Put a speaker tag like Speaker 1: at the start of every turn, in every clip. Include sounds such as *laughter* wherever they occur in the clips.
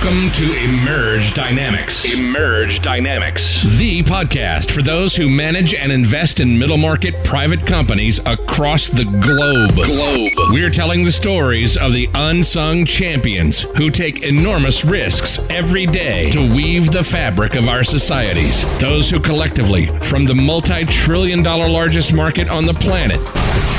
Speaker 1: Welcome to Emerge Dynamics.
Speaker 2: Emerge Dynamics.
Speaker 1: The podcast for those who manage and invest in middle market private companies across the globe.
Speaker 2: Globe.
Speaker 1: We're telling the stories of the unsung champions who take enormous risks every day to weave the fabric of our societies. Those who collectively, from the multi trillion dollar largest market on the planet,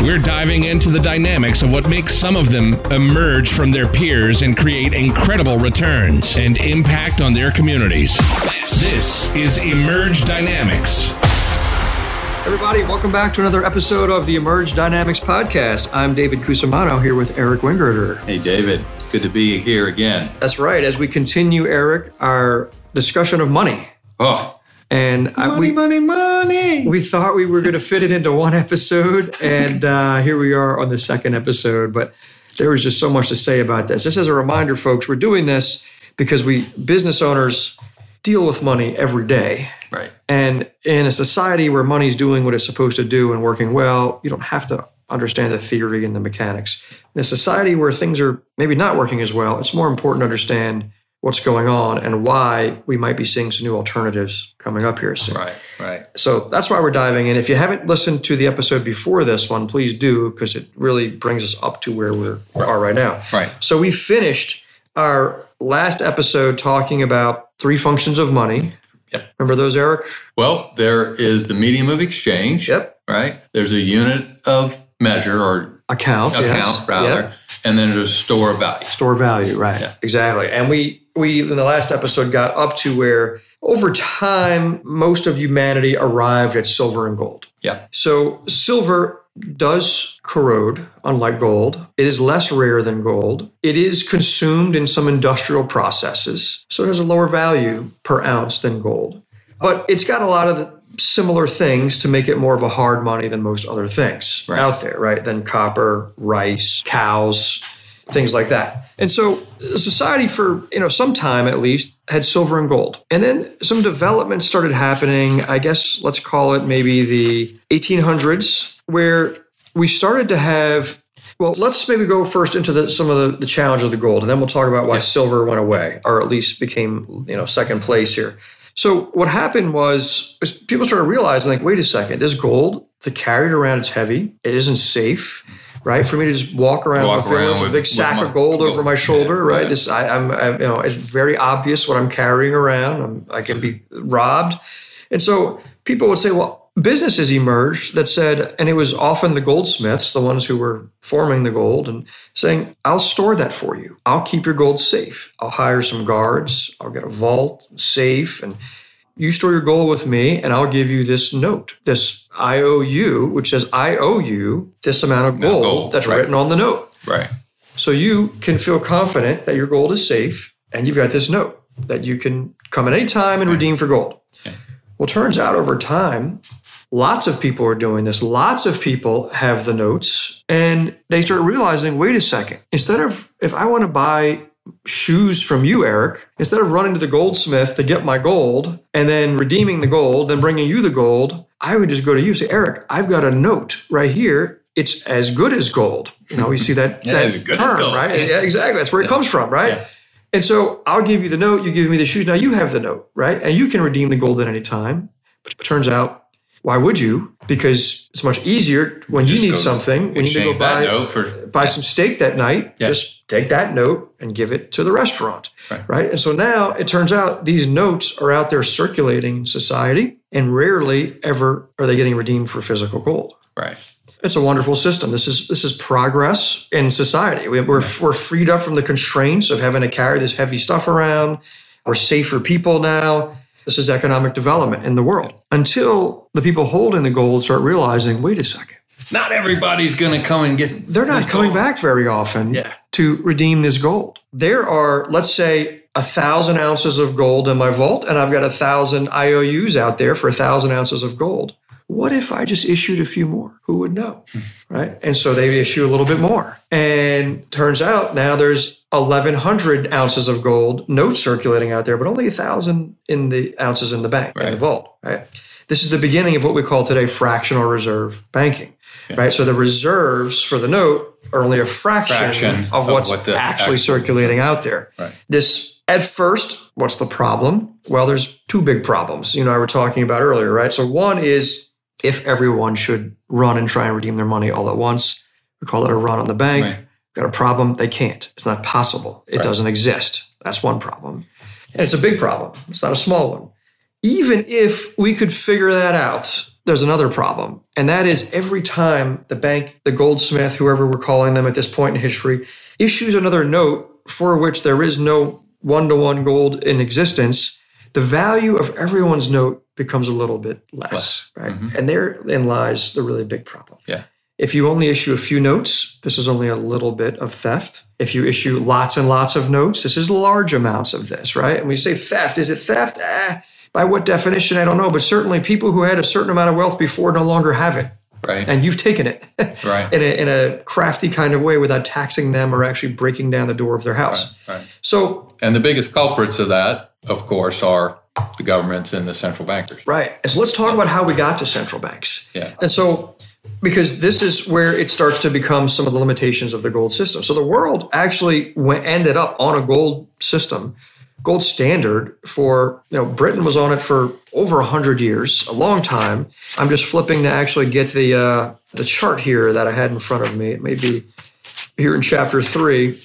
Speaker 1: we're diving into the dynamics of what makes some of them emerge from their peers and create incredible returns and impact on their communities. This is Emerge Dynamics.
Speaker 3: Everybody, welcome back to another episode of the Emerge Dynamics podcast. I'm David Cusimano here with Eric Wingerter.
Speaker 4: Hey, David. Good to be here again.
Speaker 3: That's right. As we continue, Eric, our discussion of money.
Speaker 4: Oh,
Speaker 3: And I,
Speaker 4: money,
Speaker 3: we,
Speaker 4: money, money.
Speaker 3: we thought we were going to fit it into one episode, and uh, here we are on the second episode. But there was just so much to say about this. Just as a reminder, folks, we're doing this because we business owners deal with money every day.
Speaker 4: Right.
Speaker 3: And in a society where money's doing what it's supposed to do and working well, you don't have to understand the theory and the mechanics. In a society where things are maybe not working as well, it's more important to understand what's going on and why we might be seeing some new alternatives coming up here soon.
Speaker 4: Right, right.
Speaker 3: So that's why we're diving in. If you haven't listened to the episode before this one, please do because it really brings us up to where we are right now.
Speaker 4: Right.
Speaker 3: So we finished our last episode talking about three functions of money.
Speaker 4: Yep.
Speaker 3: Remember those, Eric?
Speaker 4: Well, there is the medium of exchange.
Speaker 3: Yep.
Speaker 4: Right. There's a unit of measure or
Speaker 3: Account.
Speaker 4: account,
Speaker 3: yes.
Speaker 4: rather.
Speaker 3: Yep.
Speaker 4: And then there's store of value.
Speaker 3: Store value, right.
Speaker 4: Yeah.
Speaker 3: Exactly. And we we in the last episode got up to where over time most of humanity arrived at silver and gold.
Speaker 4: Yeah.
Speaker 3: So silver does corrode, unlike gold. It is less rare than gold. It is consumed in some industrial processes, so it has a lower value per ounce than gold. But it's got a lot of similar things to make it more of a hard money than most other things
Speaker 4: Right.
Speaker 3: out there, right? Than copper, rice, cows, things like that. And so society for, you know, some time at least had silver and gold. And then some developments started happening, I guess let's call it maybe the 1800s where we started to have well, let's maybe go first into the, some of the, the challenge of the gold, and then we'll talk about why silver went away, or at least became, you know, second place here. So what happened was, was people started realizing, like, wait a second, this gold, to carry it around, it's heavy, it isn't safe, right? For me to just walk around
Speaker 4: Walk around
Speaker 3: with a big sack of gold
Speaker 4: gold.
Speaker 3: over my shoulder,
Speaker 4: Yeah,
Speaker 3: right?
Speaker 4: yeah.
Speaker 3: This, I, I'm, I, you know, it's very obvious what I'm carrying around. I'm, I can be robbed, and so people would say, well, businesses emerged that said, and it was often the goldsmiths, the ones who were forming the gold, and saying, I'll store that for you. I'll keep your gold safe. I'll hire some guards. I'll get a vault, safe, and you store your gold with me, and I'll give you this note, this IOU, which says, I owe you this amount of gold,
Speaker 4: gold,
Speaker 3: that's
Speaker 4: right.
Speaker 3: written on the note.
Speaker 4: Right.
Speaker 3: So you can feel confident that your gold is safe and you've got this note that you can come at any time and redeem for gold. Well, turns out over time, lots of people are doing this. Lots of people have the notes and they start realizing wait a second, instead of if I want to buy shoes from you, Eric, instead of running to the goldsmith to get my gold and then redeeming the gold, then bringing you the gold, I would just go to you and say, Eric, I've got a note right here. It's as good as gold. You know, we see that, *laughs*
Speaker 4: Yeah,
Speaker 3: that
Speaker 4: as good as
Speaker 3: term, right? Yeah, exactly. That's where it comes from, right?
Speaker 4: Yeah.
Speaker 3: And so I'll give you the note, you give me the shoes. Now you have the note, right? And you can redeem the gold at any time. But it turns out, why would you? Because it's much easier when you
Speaker 4: Just
Speaker 3: need something, when you need to go buy,
Speaker 4: for-
Speaker 3: buy some steak that night,
Speaker 4: Yeah.
Speaker 3: just take that note and give it to the restaurant,
Speaker 4: Right.
Speaker 3: right? And so now it turns out these notes are out there circulating in society, and rarely ever are they getting redeemed for physical gold.
Speaker 4: Right.
Speaker 3: It's a wonderful system. This is this is progress in society. We, we're we're freed up from the constraints of having to carry this heavy stuff around. We're safer people now. This is economic development in the world. Until the people holding the gold start realizing, wait a second,
Speaker 4: Not everybody's going to come and get.
Speaker 3: they're not coming
Speaker 4: gold.
Speaker 3: back very often
Speaker 4: Yeah.
Speaker 3: to redeem this gold. There are, let's say, a thousand ounces of gold in my vault, and I've got a thousand IOUs out there for a thousand ounces of gold. What if I just issued a few more? Who would know? Hmm. right? And so they issue a little bit more. And turns out now there's 1,100 ounces of gold notes circulating out there, but only a thousand in the ounces in the bank, in the vault, right? This is the beginning of what we call today fractional reserve banking, right? So the reserves for the note are only a fraction,
Speaker 4: Fraction
Speaker 3: of
Speaker 4: of
Speaker 3: what's
Speaker 4: what
Speaker 3: actually
Speaker 4: actual-
Speaker 3: circulating out there.
Speaker 4: Right.
Speaker 3: This At first, what's the problem? Well, there's two big problems. You know, I were talking about earlier, right? So one is if everyone should run and try and redeem their money all at once, we call it a run on the bank.
Speaker 4: Right.
Speaker 3: Got a problem? They can't. It's not possible. It
Speaker 4: Right.
Speaker 3: doesn't exist. That's one problem. And it's a big problem. It's not a small one. Even if we could figure that out, there's another problem. And that is every time the bank, the goldsmith, whoever we're calling them at this point in history, issues another note for which there is no one to one gold in existence, the value of everyone's note becomes a little bit less,
Speaker 4: Less.
Speaker 3: right?
Speaker 4: Mhm.
Speaker 3: And therein lies the really big problem.
Speaker 4: Yeah.
Speaker 3: If you only issue a few notes, this is only a little bit of theft. If you issue lots and lots of notes, this is large amounts of this, right? And we say theft. Is it theft? Ah, by what definition? I don't know. But certainly people who had a certain amount of wealth before no longer have it.
Speaker 4: Right.
Speaker 3: And you've taken it *laughs*
Speaker 4: right.
Speaker 3: in, a, in a crafty kind of way without taxing them or actually breaking down the door of their house.
Speaker 4: right.
Speaker 3: So,
Speaker 4: And the biggest culprits of that, of course, are the governments and the central bankers.
Speaker 3: right. And so let's talk about how we got to central banks.
Speaker 4: Yeah.
Speaker 3: And so, because this is where it starts to become some of the limitations of the gold system. So the world actually went, ended up on a gold system, gold standard for, you know, Britain was on it for over 100 years, a long time. I'm just flipping to actually get the, uh, the chart here that I had in front of me. It may be here in chapter three.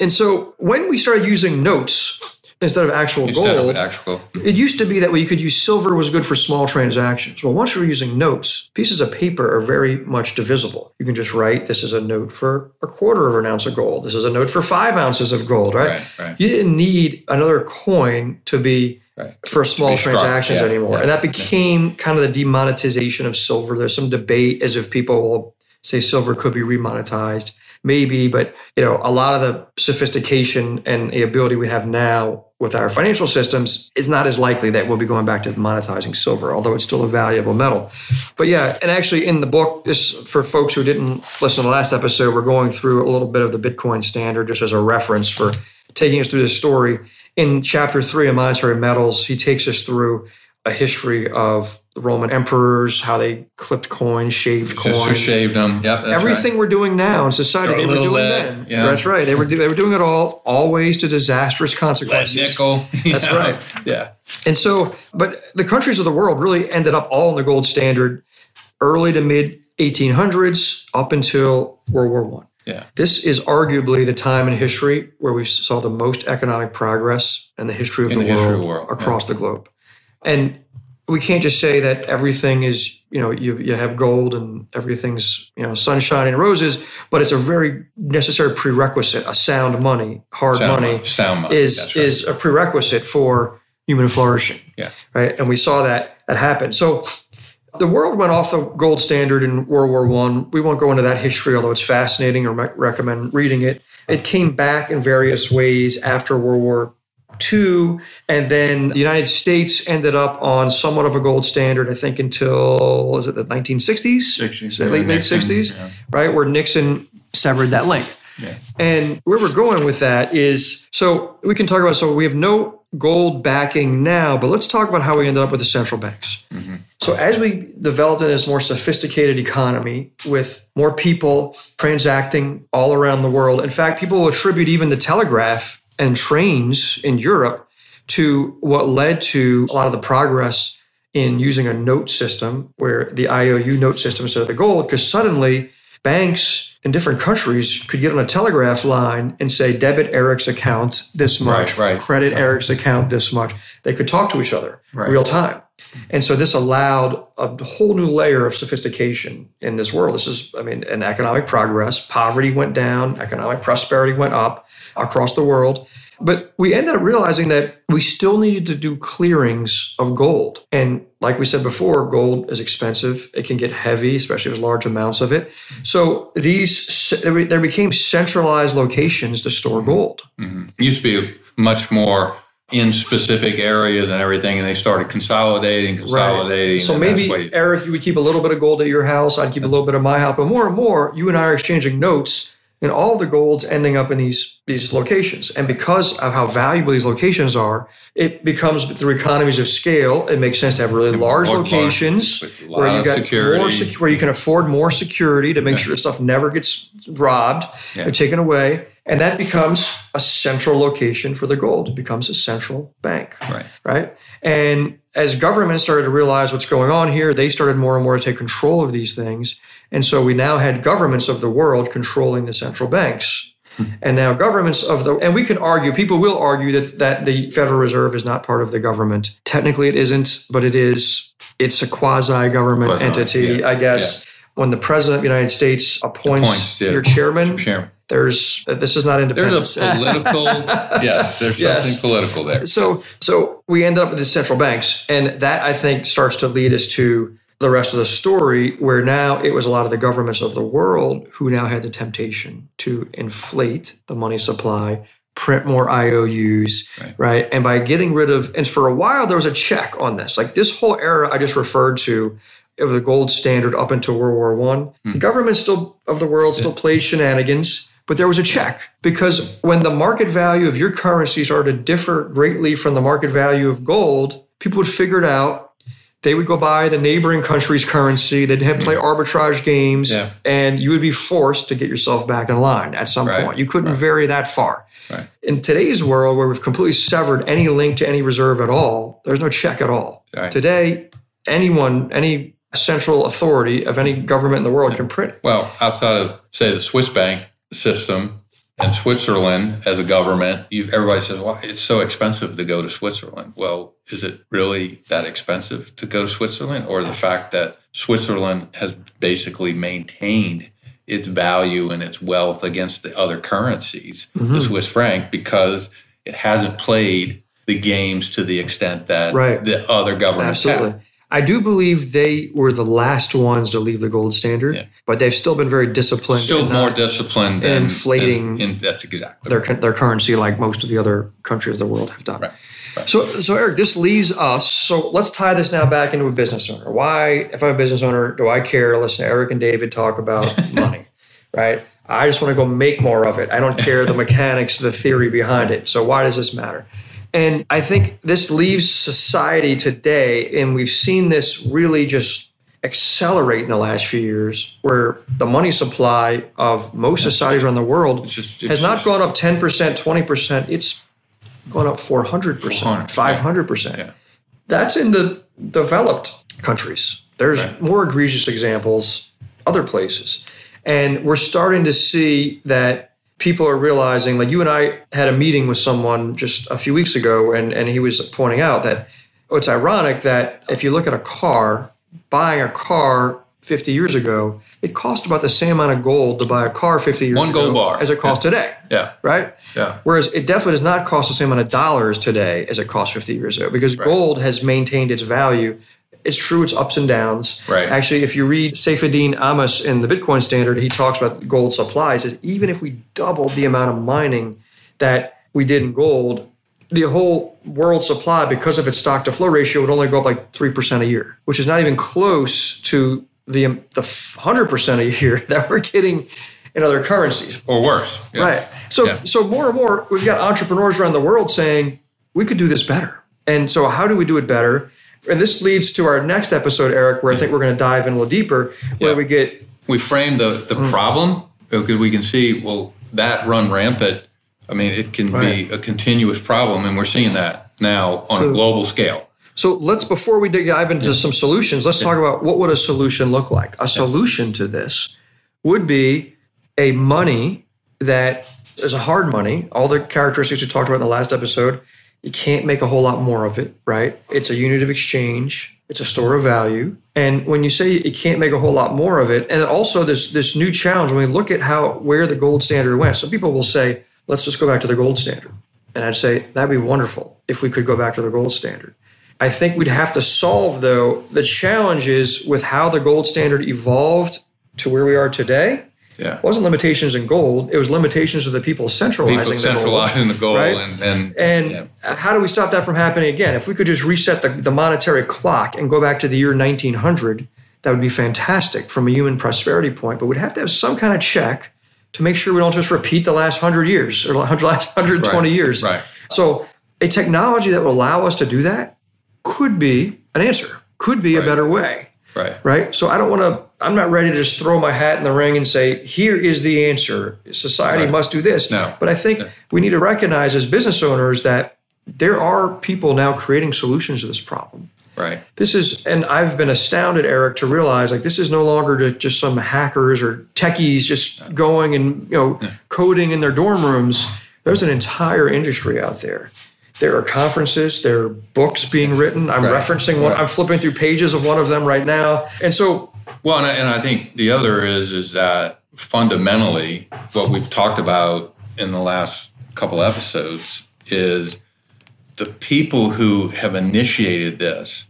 Speaker 3: And so when we started using notes instead of actual
Speaker 4: Instead
Speaker 3: gold,
Speaker 4: of actual. Mm-hmm.
Speaker 3: it used to be that we could use silver was good for small transactions. Well, once you're using notes, pieces of paper are very much divisible. You can just write, this is a note for a quarter of an ounce of gold. This is a note for five ounces of gold, right?
Speaker 4: Right, right.
Speaker 3: You didn't need another coin to be
Speaker 4: Right.
Speaker 3: for small transactions
Speaker 4: yeah,
Speaker 3: anymore.
Speaker 4: yeah,
Speaker 3: and that became kind of the demonetization of silver. There's some debate as if people will say silver could be remonetized. Maybe, but you know, a lot of the sophistication and the ability we have now with our financial systems is not as likely that we'll be going back to monetizing silver, although it's still a valuable metal. But yeah, and actually in the book, this for folks who didn't listen to the last episode, we're going through a little bit of the Bitcoin standard just as a reference for taking us through this story. In chapter three of Monetary Metals, he takes us through a history of the Roman emperors, how they clipped coins, shaved coins.
Speaker 4: to shave them. Yep.
Speaker 3: Everything we're doing now in society, they were doing
Speaker 4: lead,
Speaker 3: then.
Speaker 4: yeah.
Speaker 3: That's right. They were do- they were doing it all, always to disastrous
Speaker 4: Right. Lead
Speaker 3: consequences.
Speaker 4: nickel. *laughs*
Speaker 3: That's
Speaker 4: Yeah.
Speaker 3: right.
Speaker 4: Yeah.
Speaker 3: And so, but the countries of the world really ended up all in the gold standard, early to mid 1800s up until World War One.
Speaker 4: Yeah.
Speaker 3: This is arguably the time in history where we saw the most economic progress in the history of,
Speaker 4: In
Speaker 3: the,
Speaker 4: the history
Speaker 3: world
Speaker 4: of the world,
Speaker 3: across the globe. And we can't just say that everything is, you know, you, you have gold and everything's, you know, sunshine and roses, but it's a very necessary prerequisite. A sound money, hard
Speaker 4: Sound
Speaker 3: money,
Speaker 4: money. Sound money.
Speaker 3: is
Speaker 4: right.
Speaker 3: is a prerequisite for human flourishing
Speaker 4: Yeah.
Speaker 3: right? And we saw that that happen. So the world went off the gold standard in World War One. We won't go into that history, although it's fascinating. I re- recommend reading it. It came back in various ways after World War II, and then the United States ended up on somewhat of a gold standard. I think until was it the 1960s,
Speaker 4: 60s,
Speaker 3: late
Speaker 4: yeah,
Speaker 3: late
Speaker 4: Nixon,
Speaker 3: 60s,
Speaker 4: yeah.
Speaker 3: right? Where Nixon severed that link.
Speaker 4: Yeah.
Speaker 3: And where we're going with that is so we can talk about so we have no gold backing now, but let's talk about how we ended up with the central banks. Mm-hmm. So as we developed in this more sophisticated economy with more people transacting all around the world, in fact, people attribute even the telegraph and trains in Europe to what led to a lot of the progress in using a note system where the IOU note system instead of the gold, because suddenly banks in different countries could get on a telegraph line and say debit Eric's account this much,
Speaker 4: Right, right.
Speaker 3: credit Eric's account this much. They could talk to each other
Speaker 4: Right.
Speaker 3: real time. And so this allowed a whole new layer of sophistication in this world. This is, I mean, an economic progress. Poverty went down, economic prosperity went up across the world. But we ended up realizing that we still needed to do clearings of gold. And like we said before, gold is expensive. It can get heavy, especially with large amounts of it. So these there became centralized locations to store mm-hmm. gold. Mm-hmm.
Speaker 4: used to be much more in specific areas and everything, and they started consolidating, consolidating.
Speaker 3: So maybe Eric, you would keep a little bit of gold at your house. I'd keep a little bit of my house, but more and more, you and I are exchanging notes, and all the gold's ending up in these these locations. And because of how valuable these locations are, it becomes through economies of scale. It makes sense to have really large
Speaker 4: more
Speaker 3: locations where you got
Speaker 4: security.
Speaker 3: more sec- where you can afford more security to make sure that stuff never gets robbed
Speaker 4: Yeah.
Speaker 3: or taken away. And that becomes a central location for the gold. It becomes a central bank.
Speaker 4: Right.
Speaker 3: Right. And as governments started to realize what's going on here, they started more and more to take control of these things. And so we now had governments of the world controlling the central banks. Hmm. And now governments of the and we can argue, people will argue that that the Federal Reserve is not part of the government. Technically it isn't, but it is. It's a quasi-government entity,
Speaker 4: yeah,
Speaker 3: I guess. When the president of the United States appoints,
Speaker 4: Appoints, yeah.
Speaker 3: your chairman,
Speaker 4: Chairman.
Speaker 3: There's this is not independence.
Speaker 4: There's a political, *laughs* yes, there's
Speaker 3: Yes.
Speaker 4: something political there.
Speaker 3: So so we ended up with the central banks, and that I think starts to lead us to the rest of the story, where now it was a lot of the governments of the world who now had the temptation to inflate the money supply, print more IOUs,
Speaker 4: Right.
Speaker 3: right? And by getting rid of, and for a while there was a check on this, like this whole era I just referred to. Of the gold standard up until World War One, the hmm. government still of the world still played shenanigans, but there was a check because when the market value of your currency started to differ greatly from the market value of gold, people would figure it out. They would go buy the neighboring country's currency. They'd have play mm. arbitrage games,
Speaker 4: Yeah.
Speaker 3: and you would be forced to get yourself back in line at some
Speaker 4: Right.
Speaker 3: point. You couldn't vary that far.
Speaker 4: Right.
Speaker 3: In today's world, where we've completely severed any link to any reserve at all, there's no check at all.
Speaker 4: Right.
Speaker 3: Today, anyone, any central authority of any government in the world can print.
Speaker 4: Well, outside of say the Swiss bank system and Switzerland as a government, everybody says, "Well, it's so expensive to go to Switzerland." Well, is it really that expensive to go to Switzerland, or the fact that Switzerland has basically maintained its value and its wealth against the other currencies,
Speaker 3: Mm-hmm.
Speaker 4: the Swiss franc, because it hasn't played the games to the extent that
Speaker 3: Right.
Speaker 4: the other governments
Speaker 3: Absolutely.
Speaker 4: have.
Speaker 3: I do believe they were the last ones to leave the gold standard,
Speaker 4: Yeah.
Speaker 3: but they've still been very disciplined.
Speaker 4: Still more disciplined than
Speaker 3: inflating
Speaker 4: in, that's exactly
Speaker 3: their their currency like most of the other countries of the world have done.
Speaker 4: Right.
Speaker 3: So, so Eric, this leads us. So let's tie this now back into a business owner. Why, if I'm a business owner, do I care to listen to Eric and David talk about *laughs* money? Right. I just want to go make more of it. I don't care the mechanics, the theory behind it. So why does this matter? And I think this leaves society today, and we've seen this really just accelerate in the last few years, where the money supply of most societies around the world
Speaker 4: just-
Speaker 3: has not gone up 10%, 20%. It's gone up 400%,
Speaker 4: 400,
Speaker 3: 500%.
Speaker 4: yeah.
Speaker 3: That's in the developed countries. There's more egregious examples other places. And we're starting to see that people are realizing, like you and I had a meeting with someone just a few weeks ago, and, and he was pointing out that oh, it's ironic that if you look at a car, buying a car 50 years ago, it cost about the same amount of gold to buy a car 50 years
Speaker 4: One
Speaker 3: ago
Speaker 4: gold bar.
Speaker 3: as it costs today
Speaker 4: Yeah.
Speaker 3: right?
Speaker 4: Yeah.
Speaker 3: Whereas it definitely does not cost the same amount of dollars today as it cost 50 years ago because gold has maintained its value. It's true, it's ups and downs.
Speaker 4: Right.
Speaker 3: Actually, if you read Saifedean Ammous in the Bitcoin Standard, he talks about gold supply. He says even if we doubled the amount of mining that we did in gold, the whole world supply, because of its stock to flow ratio, would only go up like 3% a year, which is not even close to the, um, the 100% a year *laughs* that we're getting in other currencies.
Speaker 4: Or worse. Yeah.
Speaker 3: Right. So
Speaker 4: Yeah.
Speaker 3: so more and more we've got entrepreneurs around the world saying we could do this better. And so how do we do it better? And this leads to our next episode, Eric, where I think we're going to dive in a little deeper, where
Speaker 4: Yeah.
Speaker 3: we get
Speaker 4: We frame the, the
Speaker 3: Mm.
Speaker 4: problem because we can see, well, that run rampant. I mean, it can
Speaker 3: Right.
Speaker 4: be a continuous problem, and we're seeing that now on a global scale.
Speaker 3: So let's before we dive into some solutions, let's talk about what would a solution look like. A solution to this would be a money that is a hard money. All the characteristics we talked about in the last episode. You can't make a whole lot more of it, right? It's a unit of exchange. It's a store of value. And when you say you can't make a whole lot more of it, and also this this new challenge when we look at how where the gold standard went. Some people will say, let's just go back to the gold standard. And I'd say that'd be wonderful if we could go back to the gold standard. I think we'd have to solve, though, the challenges with how the gold standard evolved to where we are today.
Speaker 4: Yeah.
Speaker 3: It wasn't limitations in gold; it was limitations of the people centralizing
Speaker 4: People
Speaker 3: the gold.
Speaker 4: the goal
Speaker 3: right?
Speaker 4: and and,
Speaker 3: And
Speaker 4: yeah.
Speaker 3: how do we stop that from happening again? If we could just reset the, the monetary clock and go back to the year 1900, that would be fantastic from a human prosperity point. But we'd have to have some kind of check to make sure we don't just repeat the last 100 years or the *laughs* last 120
Speaker 4: Right,
Speaker 3: years.
Speaker 4: right.
Speaker 3: So, a technology that would allow us to do that could be an answer, could be a better way.
Speaker 4: Right.
Speaker 3: Right. So I don't want to, I'm not ready to just throw my hat in the ring and say, here is the answer. Society
Speaker 4: Right.
Speaker 3: must do this.
Speaker 4: No.
Speaker 3: But I think we need to recognize as business owners that there are people now creating solutions to this problem.
Speaker 4: Right.
Speaker 3: This is, and I've been astounded, Eric, to realize like this is no longer just some hackers or techies just going and you know coding in their dorm rooms. There's an entire industry out there. There are conferences, there are books being written. I'm
Speaker 4: Right.
Speaker 3: referencing one.
Speaker 4: Right.
Speaker 3: I'm flipping through pages of one of them right now, and so
Speaker 4: Well, and I, and I think the other is is that fundamentally, what we've talked about in the last couple episodes is the people who have initiated this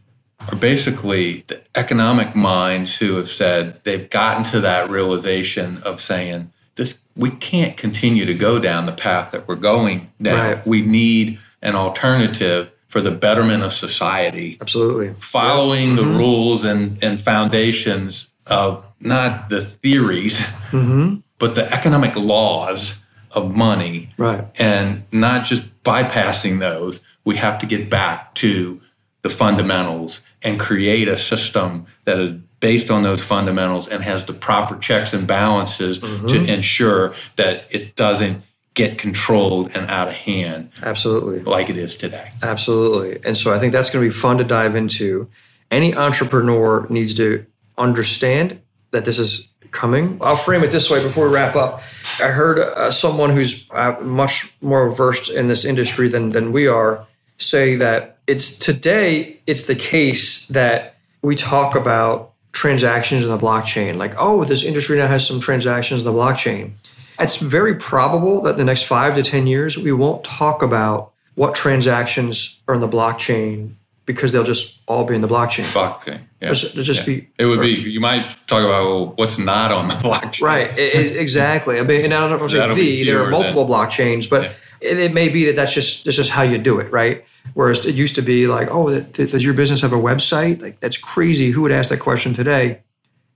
Speaker 4: are basically the economic minds who have said they've gotten to that realization of saying this we can't continue to go down the path that we're going down.
Speaker 3: Right.
Speaker 4: We need an alternative for the betterment of society.
Speaker 3: Absolutely,
Speaker 4: following the mm-hmm. rules and, and foundations of not the theories, mm-hmm. but the economic laws of money.
Speaker 3: right,
Speaker 4: And not just bypassing those, we have to get back to the fundamentals and create a system that is based on those fundamentals and has the proper checks and balances mm-hmm. to ensure that it doesn't get controlled and out of hand
Speaker 3: absolutely.
Speaker 4: like it is today.
Speaker 3: Absolutely. And so I think that's going to be fun to dive into. Any entrepreneur needs to understand that this is coming. I'll frame it this way before we wrap up. I heard uh, someone who's uh, much more versed in this industry than, than we are say that it's today, it's the case that we talk about transactions in the blockchain. Like, oh, this industry now has some transactions in the blockchain. It's very probable that the next five to 10 years, we won't talk about what transactions are in the blockchain because they'll just all be in the blockchain.
Speaker 4: Blockchain. Yeah.
Speaker 3: It'll just- it'll be
Speaker 4: It would be. You might talk about well, what's not on the *laughs* blockchain.
Speaker 3: right. It is- exactly. I mean, and I don't know if I'm saying the, there are multiple blockchains, but
Speaker 4: Yeah.
Speaker 3: it, it may be that that's just that's just how you do it, right? Whereas it used to be like, oh, does your business have a website? Like that's crazy. Who would ask that question today?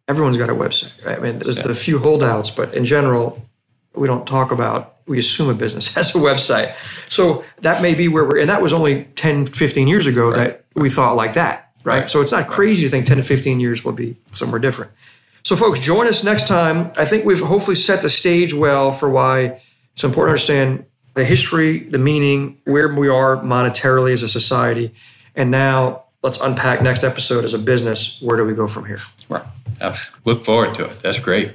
Speaker 3: Everyone's got a website, right? I mean, there's a few holdouts, but in general, we don't talk about we assume a business *laughs* has a website so that may be where we're and that was only 10 15 years ago that we thought like that right?
Speaker 4: Right.
Speaker 3: so it's not crazy to think 10 to 15 years will be somewhere different so folks join us next time i think we've hopefully set the stage well for why it's important to understand the history the meaning where we are monetarily as a society and now let's unpack next episode as a business where do we go from here
Speaker 4: Right. Look forward to it. That's great.